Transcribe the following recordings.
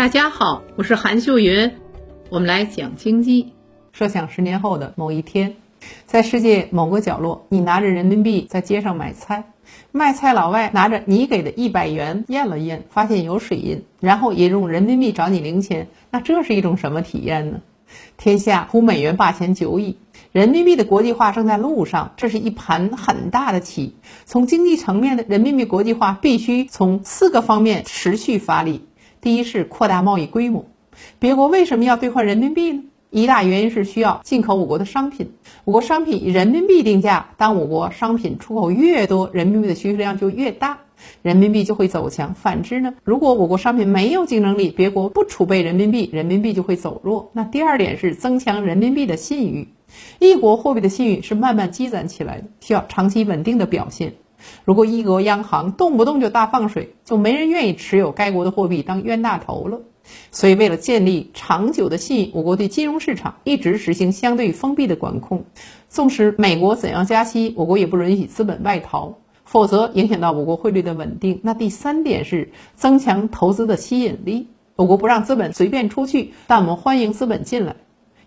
大家好，我是韩秀云，我们来讲经济。设想十年后的某一天，在世界某个角落，你拿着人民币在街上买菜，卖菜老外拿着你给的一百元验了验，发现有水印，然后也用人民币找你零钱，那这是一种什么体验呢？天下图美元霸权久矣，人民币的国际化正在路上，这是一盘很大的棋。从经济层面的人民币国际化，必须从四个方面持续发力。第一是扩大贸易规模，别国为什么要兑换人民币呢？一大原因是需要进口我国的商品，我国商品以人民币定价，当我国商品出口越多，人民币的需求量就越大，人民币就会走强。反之呢，如果我国商品没有竞争力，别国不储备人民币，人民币就会走弱。那第二点是增强人民币的信誉，一国货币的信誉是慢慢积攒起来的，需要长期稳定的表现。如果一国央行动不动就大放水，就没人愿意持有该国的货币当冤大头了。所以，为了建立长久的信誉，我国对金融市场一直实行相对封闭的管控。纵使美国怎样加息，我国也不允许资本外逃，否则影响到我国汇率的稳定。那第三点是增强投资的吸引力。我国不让资本随便出去，但我们欢迎资本进来。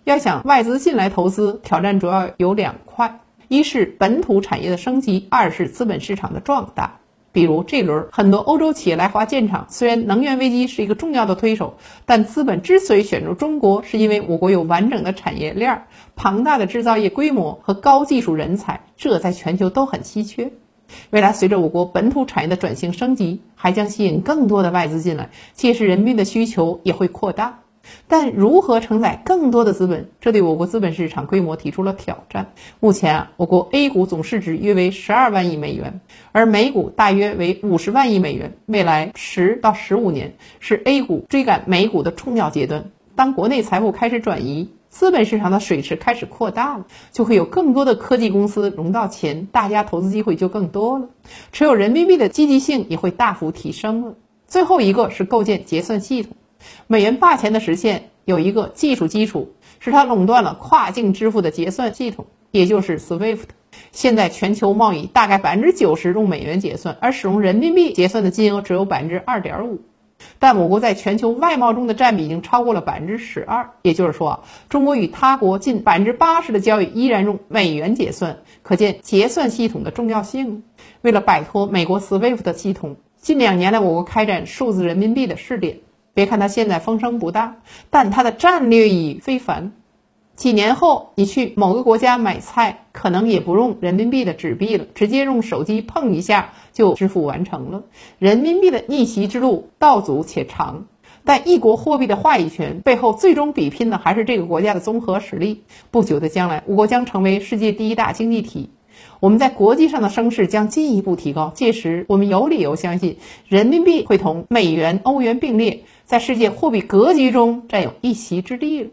要想外资进来投资，挑战主要有两块。一是本土产业的升级，二是资本市场的壮大。比如这轮很多欧洲企业来华建厂，虽然能源危机是一个重要的推手，但资本之所以选择中国，是因为我国有完整的产业链、庞大的制造业规模和高技术人才，这在全球都很稀缺。未来随着我国本土产业的转型升级，还将吸引更多的外资进来，届时人民币的需求也会扩大。但如何承载更多的资本，这对我国资本市场规模提出了挑战。目前啊，我国 A 股总市值约为十二万亿美元，而美股大约为五十万亿美元。未来十到十五年是 A 股追赶美股的重要阶段。当国内财富开始转移，资本市场的水池开始扩大了，就会有更多的科技公司融到钱，大家投资机会就更多了。持有人民币的积极性也会大幅提升了。最后一个是构建结算系统。美元霸权的实现有一个技术基础，是它垄断了跨境支付的结算系统，也就是 SWIFT。现在全球贸易大概百分之九十用美元结算，而使用人民币结算的金额只有百分之二点五。但我国在全球外贸中的占比已经超过了百分之十二，也就是说，中国与他国近百分之八十的交易依然用美元结算，可见结算系统的重要性。为了摆脱美国 SWIFT 系统，近两年来我国开展数字人民币的试点。别看它现在风声不大，但它的战略意义非凡。几年后，你去某个国家买菜，可能也不用人民币的纸币了，直接用手机碰一下就支付完成了。人民币的逆袭之路道阻且长，但一国货币的话语权背后，最终比拼的还是这个国家的综合实力。不久的将来，我国将成为世界第一大经济体。我们在国际上的声势将进一步提高，届时我们有理由相信，人民币会同美元、欧元并列，在世界货币格局中占有一席之地了。